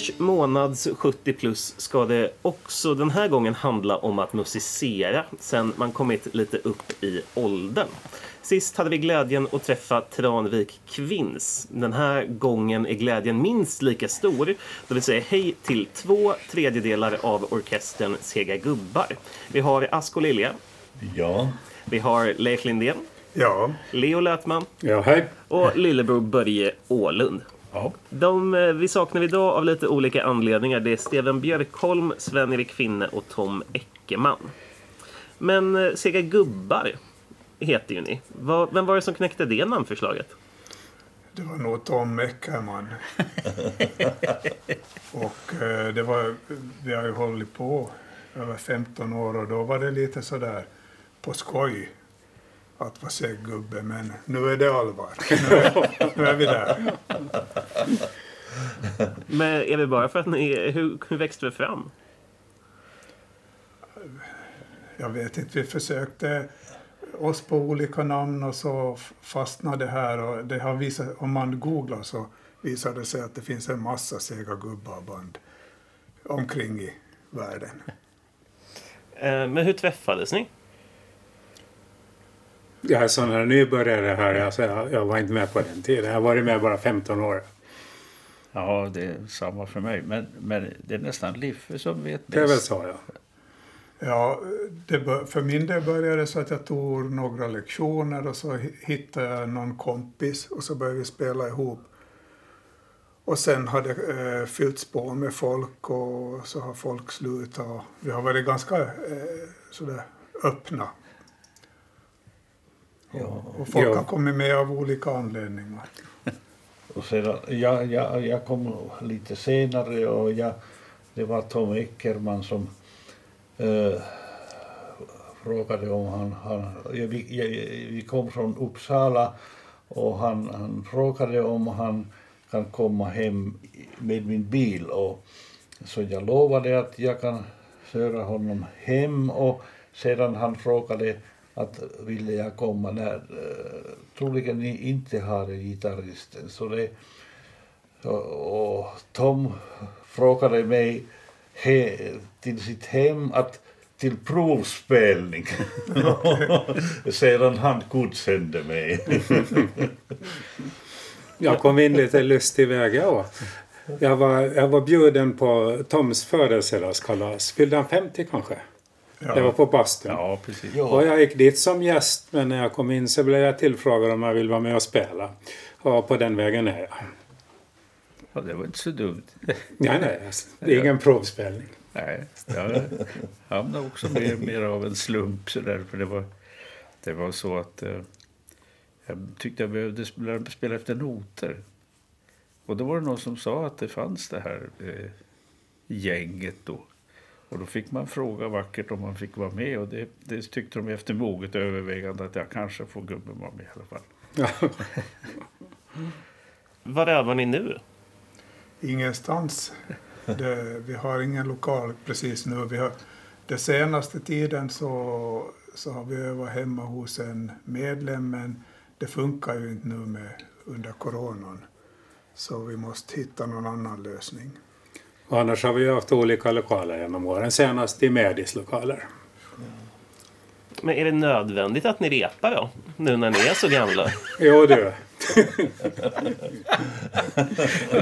novembers månads 70 plus ska det också den här gången handla om att musicera sen man kommit lite upp i åldern. Sist hade vi glädjen att träffa Tranvik Kvinns. Den här gången är glädjen minst lika stor då vi säger hej till två tredjedelar av orkestern Sega Gubbar. Vi har Ask och Lilja. Ja. Vi har Leif Lindén. Ja. Leo Lötman. Ja, hej. Och lillebror Börje Ålund. Ja. De eh, vi saknar idag av lite olika anledningar det är Steven Björkholm, Sven-Erik Finne och Tom Eckerman. Men eh, Sega Gubbar heter ju ni. Vem var det som knäckte det namnförslaget? Det var nog Tom Eckerman. och eh, det var, vi har ju hållit på över 15 år och då var det lite sådär på skoj att vara seggubbe, men nu är det allvar. Nu är, nu är vi där. Men är det bara för att ni... Hur, hur växte det fram? Jag vet inte, vi försökte oss på olika namn och så fastnade det här och det har visat, om man googlar så visar det sig att det finns en massa sega gubbar-band omkring i världen. Eh, Men hur träffades ni? Jag är sån här nybörjare här. Alltså jag, jag var inte med på den tiden. Jag har varit med bara 15 år. ja, det är samma för mig. Men, men det är nästan Liffe som vet Det är väl bäst. så ja. Ja, det, bör- för min del började det så att jag tog några lektioner och så hi- hittade jag någon kompis och så började vi spela ihop. Och sen har det eh, fyllts på med folk och så har folk slutat. och Vi har varit ganska eh, sådär öppna. Och, och folk Ja. har kommit med av olika anledningar. Och sedan, jag, jag, jag kom lite senare och jag, det var Tom Eckerman som eh, frågade om han... han jag, vi, jag, vi kom från Uppsala och han, han frågade om han kan komma hem med min bil. Och, så jag lovade att jag kan köra honom hem och sedan han frågade att ville jag komma när eh, troligen ni inte har gitarristen. Så det, och, och Tom frågade mig he, till sitt hem att till provspelning. Sedan han godkände mig. Jag kom in lite lustig väg jag jag var, jag var bjuden på Toms födelsedagskalas. Fyllde han 50 kanske? Det var på bastun. ja, precis. Och jag gick dit som gäst men när jag kom in så blev jag tillfrågad om jag vill vara med och spela. Och på den vägen är jag. Ja, det var inte så dumt. Nej, nej. alltså, Det är ingen provspelning. Nej, jag hamnade också mer, mer av en slump. Så där, för det, var, det var så att eh, jag tyckte jag behövde spela, spela efter noter. Och då var det någon som sa att det fanns det här eh, gänget då. Och då fick man fråga vackert om man fick vara med. Och det, det tyckte de efter moget övervägande att jag kanske får gubben vara med i alla fall. Ja. Var övar ni nu? Ingenstans. Det, vi har ingen lokal precis nu. Vi har, den senaste tiden så, så har vi övat hemma hos en medlem men det funkar ju inte nu med, under coronan. Så vi måste hitta någon annan lösning. Och annars har vi haft olika lokaler genom åren. Senast i Medis lokaler. Men är det nödvändigt att ni repar då? Nu när ni är så gamla? Jo du.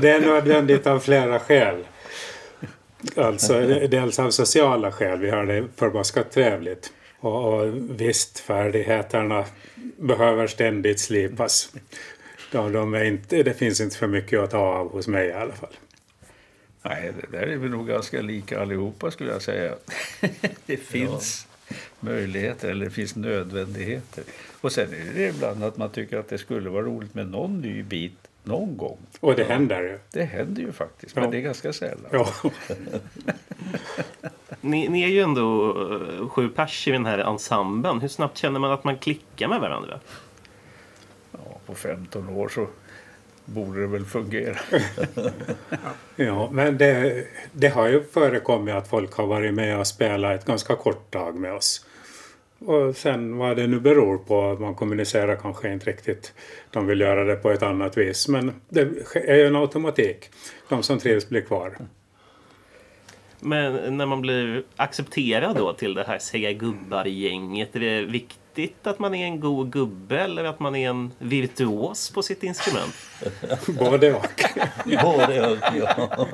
det är nödvändigt av flera skäl. Alltså dels av sociala skäl. Vi har det förbaskat trevligt. Och, och visst, färdigheterna behöver ständigt slipas. De, de inte, det finns inte för mycket att ta av hos mig i alla fall. Nej, det där är vi nog ganska lika allihopa skulle jag säga. det finns möjligheter eller det finns nödvändigheter. Och sen är det ibland att man tycker att det skulle vara roligt med någon ny bit någon gång. Och det händer ju. Det händer ju faktiskt, Ja. men det är ganska sällan. Ja. Ni, ni är ju ändå eh, sju pers i den här ensemblen. Hur snabbt känner man att man klickar med varandra? Ja, på 15 år så borde det väl fungera. Ja, men det, det har ju förekommit att folk har varit med och spelat ett ganska kort tag med oss. Och sen vad det nu beror på, man kommunicerar kanske inte riktigt. De vill göra det på ett annat vis. Men det är ju en automatik. De som trivs blir kvar. Men när man blir accepterad då till det här Säga gubbar-gänget, är det viktigt att man är en god gubbe eller att man är en virtuos på sitt instrument? Både och. Både och, ja.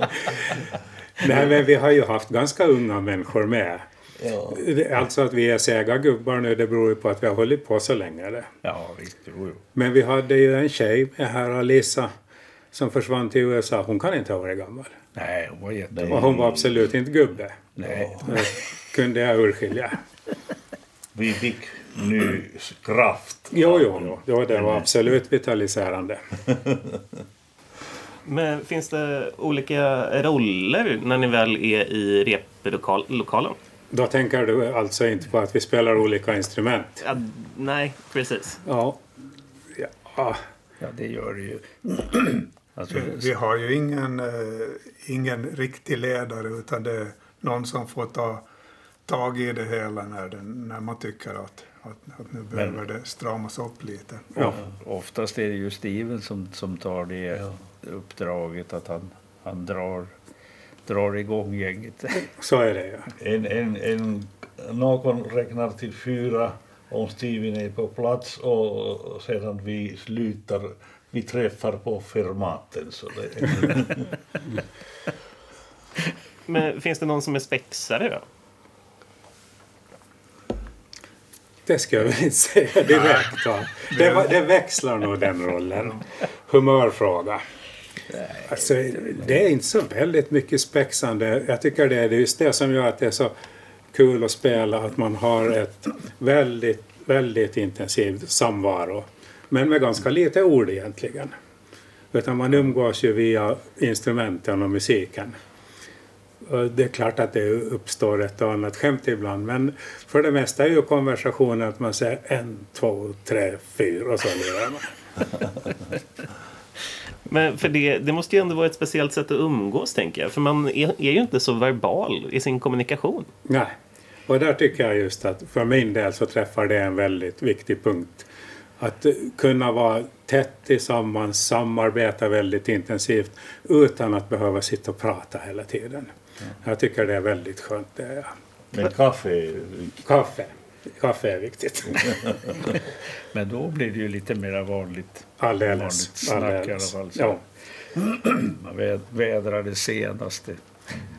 Nej, men vi har ju haft ganska unga människor med. ja. Alltså att vi är sega gubbar nu, det beror ju på att vi har hållit på så länge. Det. Ja, visst. Jo, jo. Men vi hade ju en tjej med här, Alissa, som försvann till USA. Hon kan inte ha varit gammal. Nej, hon var jätte... Och hon var absolut inte gubbe. Nej. Det kunde jag urskilja. Vi fick ny kraft. Jo, jo, jo. jo det var absolut vitaliserande. Men finns det olika roller när ni väl är i replokalen? Då tänker du alltså inte på att vi spelar olika instrument? Ja, nej, precis. Ja. ja. Ja, det gör det ju. Alltså, Vi, vi har ju ingen, eh, ingen riktig ledare utan det är någon som får ta tag i det hela när, den, när man tycker att, att, att nu behöver det stramas upp lite. ja. oftast är det ju Steven som, som tar det uppdraget att han, han drar, drar igång gänget. Så är det ju. En, en, en, någon räknar till fyra om Steven är på plats och sedan vi slutar, vi träffar på Fermaten. Så det, Men finns det någon som är spexare då? Det ska jag väl inte säga direkt. Va? Det, va- det växlar nog den rollen. Humörfråga. Alltså, det är inte så väldigt mycket spexande. Jag tycker det är just det som gör att det är så kul att spela. Att man har ett väldigt, väldigt intensivt samvaro. Men med ganska lite ord egentligen. Utan man umgås ju via instrumenten och musiken. Och Det är klart att det uppstår ett och annat skämt ibland men för det mesta är ju konversationen att man säger en, två, tre, fyra och så man. Men för det, det måste ju ändå vara ett speciellt sätt att umgås, tänker jag. För man är, är ju inte så verbal i sin kommunikation. Nej. Och där tycker jag just att för min del så träffar det en väldigt viktig punkt. Att eh, kunna vara tätt tillsammans, samarbeta väldigt intensivt utan att behöva sitta och prata hela tiden. Jag tycker det är väldigt skönt. Det men kaffe är Kaffe. Kaffe är viktigt. Men då blir det ju lite mer vanligt, Alldeles. vanligt snack i alla fall. Ja. Man vä- vädrar det senaste.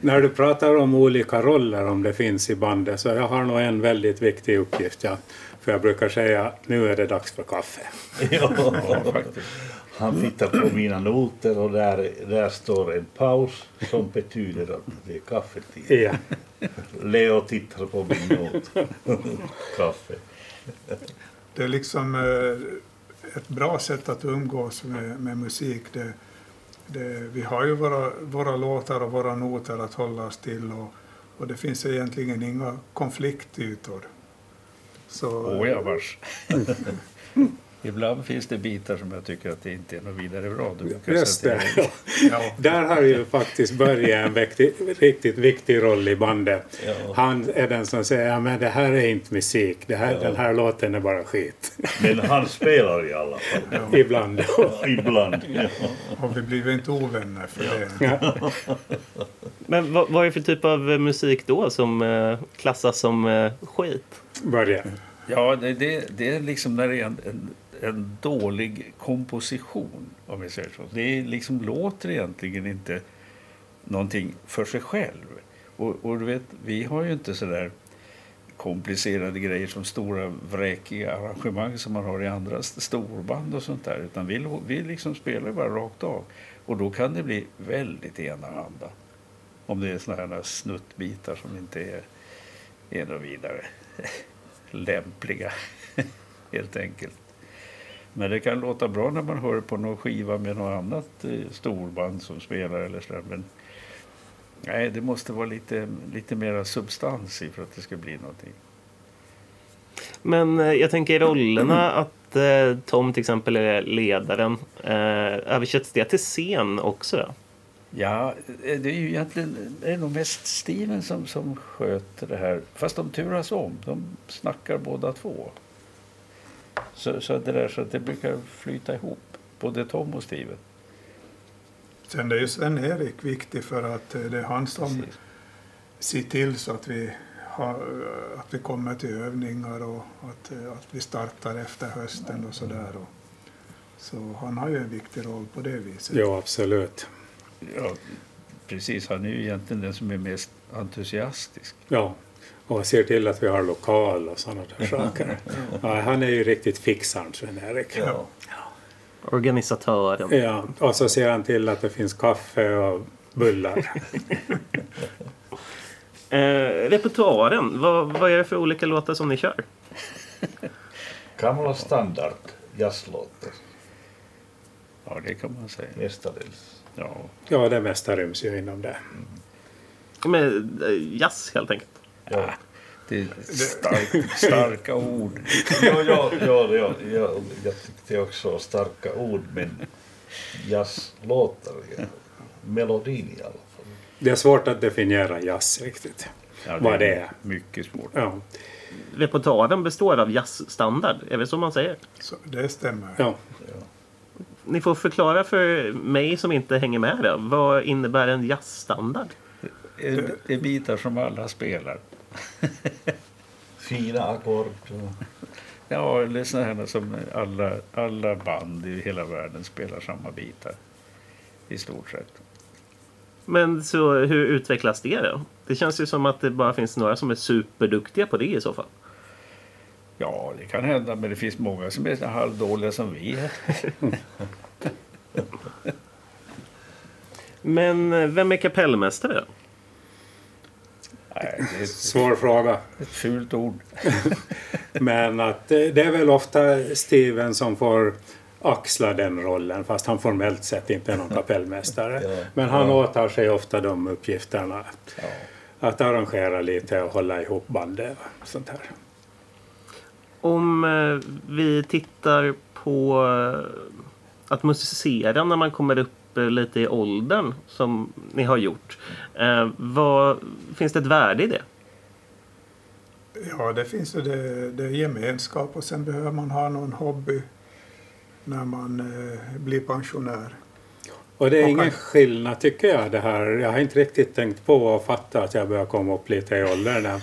När du pratar om olika roller om det finns i bandet så jag har nog en väldigt viktig uppgift. Ja. För jag brukar säga nu är det dags för kaffe. ja. faktiskt. Han tittar på mina noter och där, där står en paus som betyder att det är kaffetid. Ja. Leo tittar på min not. Kaffe. Det är liksom eh, ett bra sätt att umgås med, med musik. Det, det, vi har ju våra, våra låtar och våra noter att hålla oss till och, och det finns egentligen inga konfliktytor. Så, Åh ja, vars. Ibland finns det bitar som jag tycker att det inte är något vidare bra. Jag Just det. till ja, Där har ju faktiskt Börje en viktig, riktigt viktig roll i bandet. Ja. Han är den som säger ja, men det här är inte musik. Det här, Den här låten är bara skit. Men han spelar i alla fall. Ibland. Ibland. Ja. och vi blir inte ovänner för det. Ja. Men vad, vad är det för typ av eh, musik då som eh, klassas som eh, skit? Börje. Ja, det, det, det är liksom när det är en, en, en dålig komposition, om jag säger så. Det liksom låter egentligen inte någonting för sig själv. Och, och du vet, vi har ju inte så där komplicerade grejer som stora vräkiga arrangemang som man har i andra storband och sånt där. Utan vi, vi liksom spelar bara rakt av. Och då kan det bli väldigt enahanda. Om det är såna här snuttbitar som inte är, är något vidare lämpliga, helt enkelt. Men det kan låta bra när man hör på någon skiva med något annat eh, storband som spelar eller sådär. Men nej, det måste vara lite, lite mera substans i för att det ska bli någonting. Men eh, jag tänker rollerna att eh, Tom till exempel är ledaren. Eh, översätts det till scen också? Då? Ja, det är ju egentligen det är nog mest Steven som, som sköter det här. Fast de turas om. De snackar båda två. Så, så, det, där, så det brukar flyta ihop. Både Tom och Steven. Sen är ju Sven-Erik viktig för att eh, det är han som Precis. ser till så att vi, har, eh, att vi kommer till övningar och att, eh, att vi startar efter hösten och sådär. Så han har ju en viktig roll på det viset. Jo, absolut. Ja, precis. Han är ju egentligen den som är mest entusiastisk. Ja, och ser till att vi har lokal och sådana där saker. Ja, han är ju riktigt fixaren, Sven-Erik. Ja. Organisatören. Ja, och så ser han till att det finns kaffe och bullar. Eh, repertoaren, vad, vad är det för olika låtar som ni kör? Gamla standard jazzlåtar Ja, det kan man säga. mestadels. Ja, Ja, det mesta ryms ju inom det. Med eh, jazz helt enkelt. Ja. det är stark, starka ord. ja, ja, ja, ja, ja, jag tyckte också starka ord, men jazzlåtar, ja. melodin i alla fall. Det är svårt att definiera jazz riktigt. Ja, Vad det är. Mycket svårt. Ja, Repertoaren består av jazzstandard, är det så man säger? Så det stämmer. ja. Ni får förklara för mig som inte hänger med då. Vad innebär en jazzstandard? Det det är bitar som alla spelar. Fina ackord. Ja, eller sådana här som alla, alla band i hela världen spelar samma bitar. I stort sett. Men så hur utvecklas det då? Det känns ju som att det bara finns några som är superduktiga på det i så fall. Ja, det kan hända, men det finns många som är så halvdåliga som vi. Men eh, vem är kapellmästare då? Nej, det är ett, Svår fråga. ett fult ord. Men att eh, det är väl ofta Steven som får axla den rollen fast han formellt sett inte är någon kapellmästare. Men han Ja. åtar sig ofta de uppgifterna. Ja. Att arrangera lite och hålla ihop bandet och sånt här. Om eh, vi tittar på eh, att musicera när man kommer upp eh, lite i åldern som ni har gjort. Eh, vad, finns det ett värde i det? Ja, det finns ju det, det är gemenskap och sen behöver man ha någon hobby när man eh, blir pensionär. Och det är Och ingen skillnad tycker jag det här. Jag har inte riktigt tänkt på att fatta att jag börjar komma upp lite i åldern.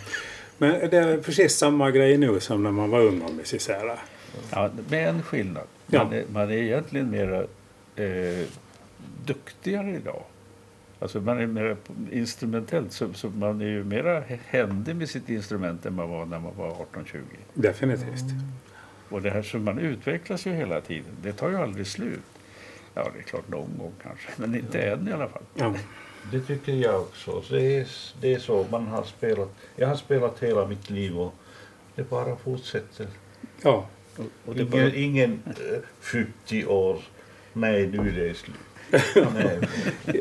Men det är precis samma grej nu som när man var ung och musicerade. Ja, med en skillnad. Ja. Man, är, man är egentligen mera eh, duktigare idag. Alltså man är mera på- instrumentellt, så, så man är ju mera händig med sitt instrument än man var när man var 18-20. Definitivt. Och det här som man utvecklas ju hela tiden. Det tar ju aldrig slut. Ja, det är klart någon gång kanske, men inte än i alla fall. Ja. Det tycker jag också. Så Det är, det är så man har spelat. Jag har spelat hela mitt liv och det bara fortsätter. ja. Och, och det Ingen, bara, ingen eh, 70 år. Nej, nu är det slut.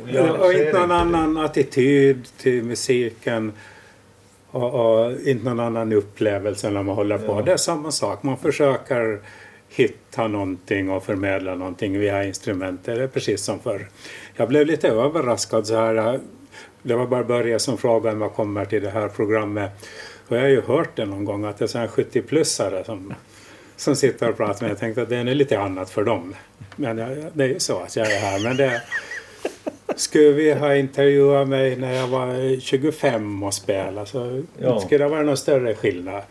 Jag och inte någon annan attityd till musiken. Och, och inte någon annan upplevelse när man håller på. Ja. Det är samma sak. Man försöker hitta någonting och förmedla någonting via instrumentet. Det är precis som förr. Jag blev lite överraskad så här. Det var bara Börje som frågade vad kommer till det här programmet. Och jag har ju hört det någon gång att det är här 70-plussare som, som sitter och pratar. Men jag tänkte att det är lite annat för dem. Men jag, det är ju så att jag är här. Men det, skulle vi ha intervjuat mig när jag var 25 och spelade så Ja. skulle det vara någon större skillnad.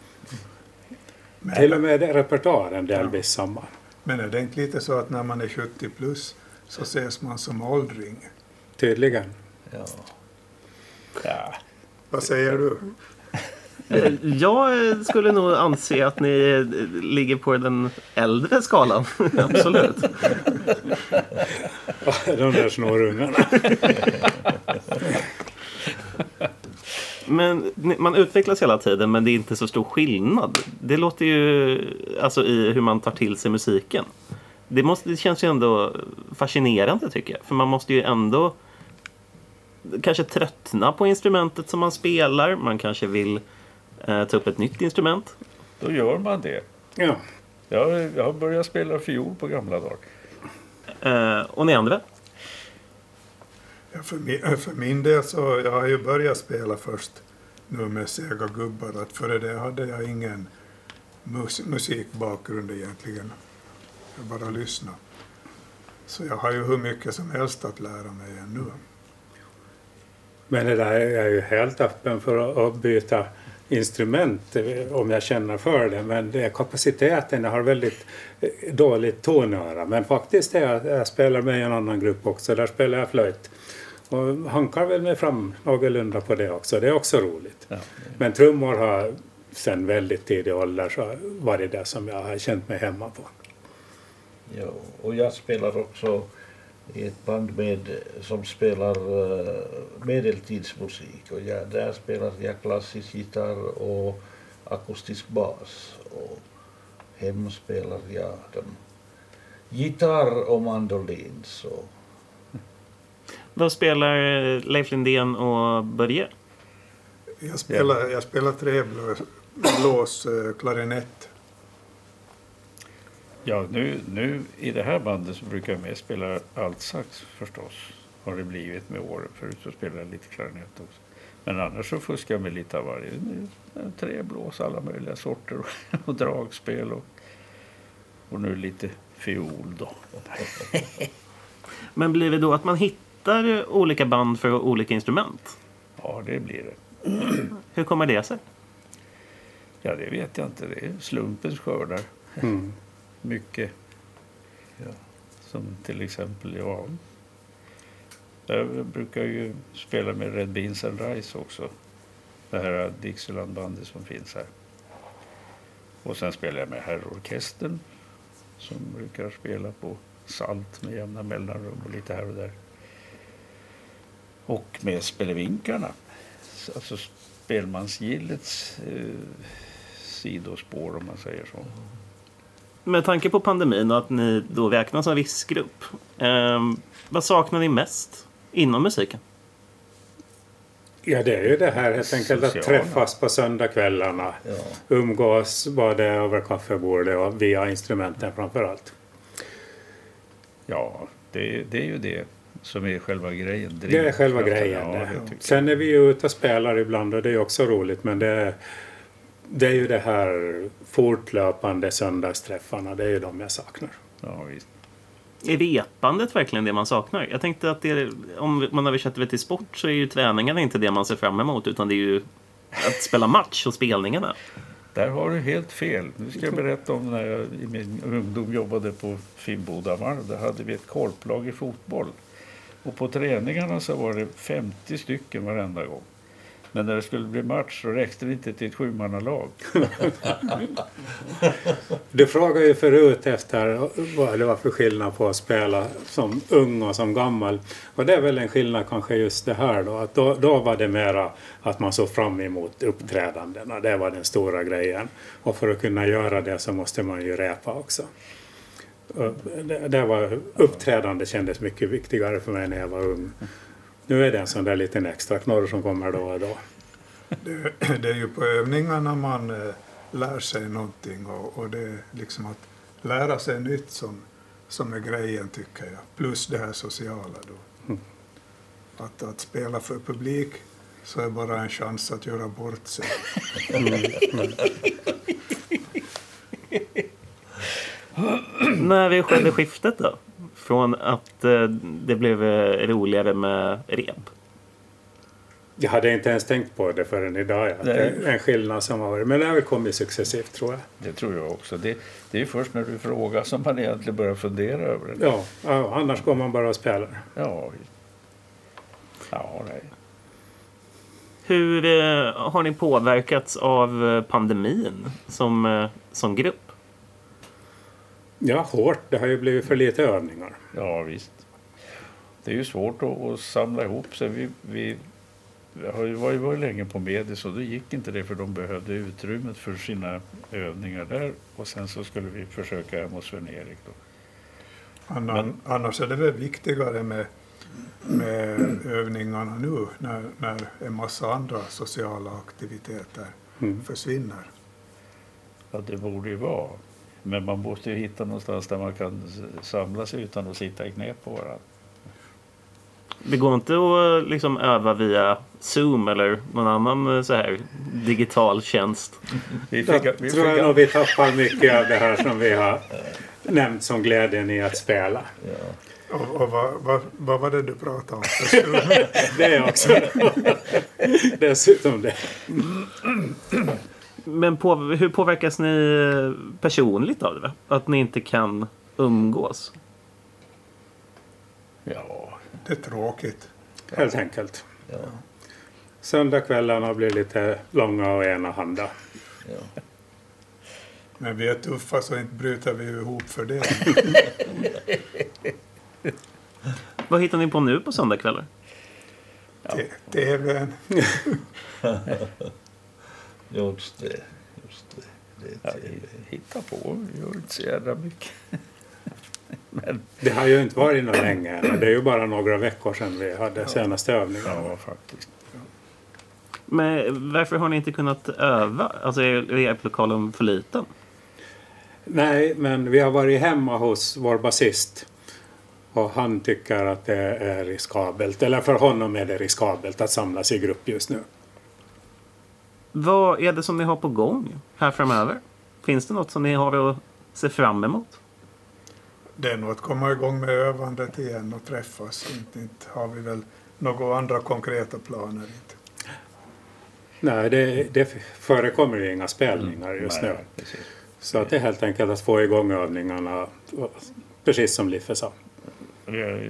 Men, Till och med repertoaren delvis samma. men är det inte lite så att när man är 70 plus så ses man som åldring? Tydligen. Ja. ja, Vad säger du? Jag skulle nog anse att ni ligger på den äldre skalan. Absolut. De där snorungarna. Men man utvecklas hela tiden men det är inte så stor skillnad. Det låter ju alltså i hur man tar till sig musiken. Det, måste, det känns ju ändå fascinerande tycker jag. För man måste ju ändå kanske tröttna på instrumentet som man spelar. Man kanske vill eh, ta upp ett nytt instrument. då gör man det. Ja. Jag, jag har börjat spela fiol på gamla dagar. Eh, och ni andra? Ja, för, min, för min del så jag har ju börjat spela först nu med Sega gubbar. Att före det hade jag ingen mus, musikbakgrund egentligen. Jag bara lyssnade. Så jag har ju hur mycket som helst att lära mig ännu. Men det där är jag ju helt öppen för att- att byta instrument eh, om jag känner för det. Men det är kapaciteten, jag har väldigt eh, dåligt tonöra. Men faktiskt är jag, jag spelar med i en annan grupp också, där spelar jag flöjt. Och hankar väl mig fram någorlunda på det också, det är också roligt. Ja. Men trummor har sen väldigt tidig ålder så varit det som jag har känt mig hemma på. Ja, och jag spelar också i ett band med, som spelar uh, medeltidsmusik. Och jag, där spelar jag klassisk gitarr och akustisk bas. Och hemma spelar jag den gitarr och mandolin. Så. Vad spelar Leif Lindén och Börje? Jag spelar, jag spelar träblås, blås, eh, klarinett. Ja, nu, nu i det här bandet så brukar jag mest spela altsax förstås. Har det blivit med åren. Förut så spelade jag lite klarinett också. Men annars så fuskar jag med lite av varje. Träblås, alla möjliga sorter och, och dragspel och, och nu lite fiol då. Men blir det då att man hittar olika band för olika instrument? Ja, det blir det. Hur kommer det sig? Ja, det vet jag inte. Det är slumpens skördar. Mm. Mycket. Ja. Som till exempel, ja. Jag brukar ju spela med Red Beans and Rice också. Det här Dixielandbandet som finns här. Och sen spelar jag med herrorkestern som brukar spela på Salt med jämna mellanrum och lite här och där. Och med Spelevinkarna, alltså spelmansgillets eh, sidospår om man säger så. Med tanke på pandemin och att ni då räknas som viss grupp. Eh, vad saknar ni mest inom musiken? Ja, det är ju det här helt enkelt att träffas på söndagskvällarna. Ja. Umgås både över kaffebordet och via instrumenten framför allt. Ja, det, det är ju det som är själva grejen. Det är själva grejen. Ja, Sen är vi ju ute och spelar ibland och det är också roligt men det är, det är ju det här fortlöpande söndagsträffarna, det är ju de jag saknar. Ja, visst. Är repandet verkligen det man saknar? Jag tänkte att det är, om man översätter det till sport så är ju träningarna inte det man ser fram emot utan det är ju att spela match och spelningarna. Där har du helt fel. Nu ska jag berätta om när jag i min ungdom jobbade på Finnboda varv. Där hade vi ett korplag i fotboll. Och på träningarna så var det 50 stycken varenda gång. Men när det skulle bli match så räckte det inte till ett sjumannalag. Du frågade ju förut efter vad det var för skillnad på att spela som ung och som gammal. Och det är väl en skillnad kanske just det här då. Att då, då var det mera att man såg fram emot uppträdandena. Det var den stora grejen. Och för att kunna göra det så måste man ju repa också. Det, det var, uppträdande kändes mycket viktigare för mig när jag var ung. Nu är det en sån där liten extra knorr som kommer då och då. Det, det är ju på övningarna man eh, lär sig någonting och, och det är liksom att lära sig nytt som, som är grejen tycker jag. Plus det här sociala då. Att, att spela för publik så är bara en chans att göra bort sig. När skedde skiftet då? Från att eh, det blev eh, roligare med rep. Jag hade inte ens tänkt på det förrän idag. Att det är en skillnad som har varit. Men det har väl kommit successivt tror jag. Det tror jag också. Det, det är ju först när du frågar som man egentligen börjar fundera över det. Ja, ja, annars går man bara och spelar. Ja, ja nej. Hur eh, har ni påverkats av eh, pandemin som, eh, som grupp? Ja, hårt. Det har ju blivit för lite övningar. Ja, visst. Det är ju svårt att, att samla ihop sig. Vi, vi, vi har ju varit, varit länge på Medis och då gick inte det för de behövde utrymmet för sina övningar där. Och sen så skulle vi försöka hemma hos Sven-Erik. Då. Annan, annars är det väl viktigare med, med övningarna nu när, när en massa andra sociala aktiviteter Mm. försvinner. Ja, det borde ju vara. Men man måste ju hitta någonstans där man kan samlas utan att sitta i knät på varandra. Det går inte att liksom öva via Zoom eller någon annan eh, så här digital tjänst. Vi Då fick, vi tror jag nog vi tappar mycket av det här som vi har nämnt som glädjen i att spela. Och, och vad, vad, vad var det du pratade om? Det är också dessutom det. Men på, hur påverkas ni personligt av det? Att ni inte kan umgås? ja, Det är tråkigt. Helt enkelt. Söndagskvällarna blir lite långa och enahanda. Men vi är tuffa så inte bryter vi ihop för det. Vad hittar ni på nu på söndagskvällar? T- TVn. Just det. Just det. det ja, är vi TV. hittar på. Vi gör inte så jävla mycket. Men Det har ju inte varit något länge än. Det är ju bara några veckor sedan vi hade senaste övningen. ja, faktiskt. Men varför har ni inte kunnat öva? Alltså är replokalen för liten? Nej, men vi har varit hemma hos vår basist. Och han tycker att det är riskabelt. Eller för honom är det riskabelt att samlas i grupp just nu. Vad är det som ni har på gång här framöver? Finns det något som ni har att se fram emot? Det är nog att komma igång med övandet igen och träffas. Inte, inte har vi väl några andra konkreta planer. Inte. Nej, det, det förekommer ju inga spelningar just nu. Nej. Så att det är helt enkelt att få igång övningarna. Precis som Liffe sa.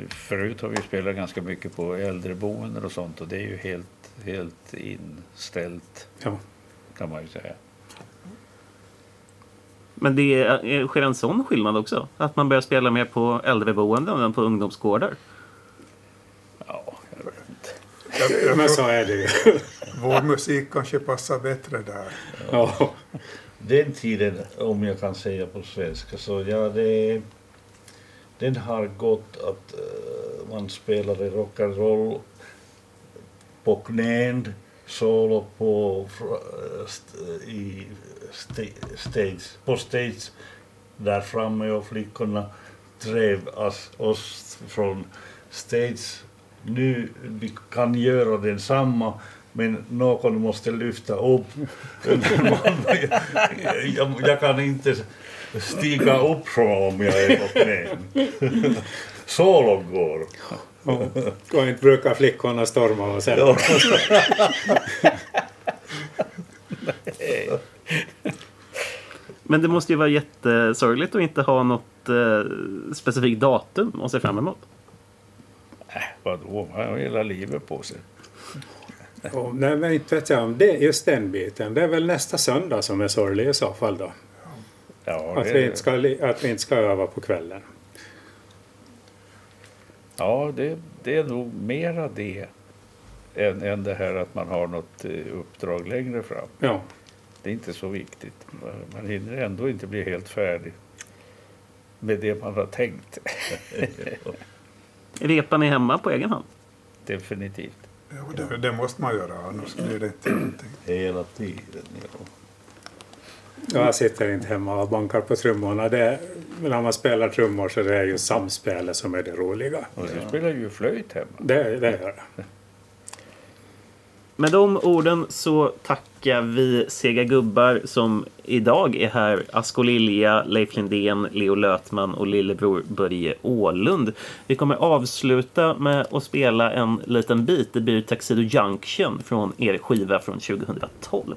Förut har vi spelat ganska mycket på äldreboenden och sånt och det är ju helt, helt inställt Ja. kan man ju säga. Men det är, sker en sån skillnad också? Att man börjar spela mer på äldreboenden än på ungdomsgårdar? Ja, jag vet inte. Jag, jag Men så är det ju. vår musik kanske passar bättre där. Ja. Den tiden, om jag kan säga på svenska, så ja, det, den har gått att eh, man spelade rock'n'roll på knän, solo på eh, i stage, på stage där framme och flickorna drev oss, från stage. Nu vi kan göra densamma men någon måste lyfta upp. jag, jag kan inte stiga upp från om jag är på knä. Så långt går. Och inte brukar flickorna storma och sen. Ja. Men det måste ju vara jättesorgligt att inte ha något eh, specifikt datum att se fram emot. Äh, vadå, man har hela livet på sig. Och, nej, men inte vet jag om det, just den biten. Det är väl nästa söndag som är sorglig i så fall då. Ja, Att det, vi inte ska, att vi inte ska öva på kvällen. Ja det, det är nog mera det än, än det här att man har något eh, uppdrag längre fram. Ja. Det är inte så viktigt. Man hinner ändå inte bli helt färdig med det man har tänkt. Repar ni hemma på egen hand? Definitivt. Jo, det, det måste man göra, annars blir det inte någonting. Hela tiden. Ja. Jag sitter inte hemma och bankar på trummorna. Det, när man spelar trummor så det är ju samspelet som är det roliga. Och du spelar ju flöjt hemma. Det, det gör jag. Med de orden så tackar vi Sega Gubbar som idag är här. Asko Lilja, Leif Lindén, Leo Lötman och lillebror Börje Ålund. Vi kommer avsluta med att spela en liten bit. Det blir Tuxedo Junction från er skiva från 2012.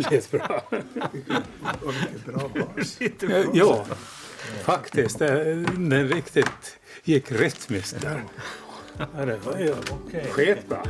Jävligt bra. och vilket bra bas. Ja, faktiskt. Den riktigt gick rytmiskt där. Ja, det var ju skitbra.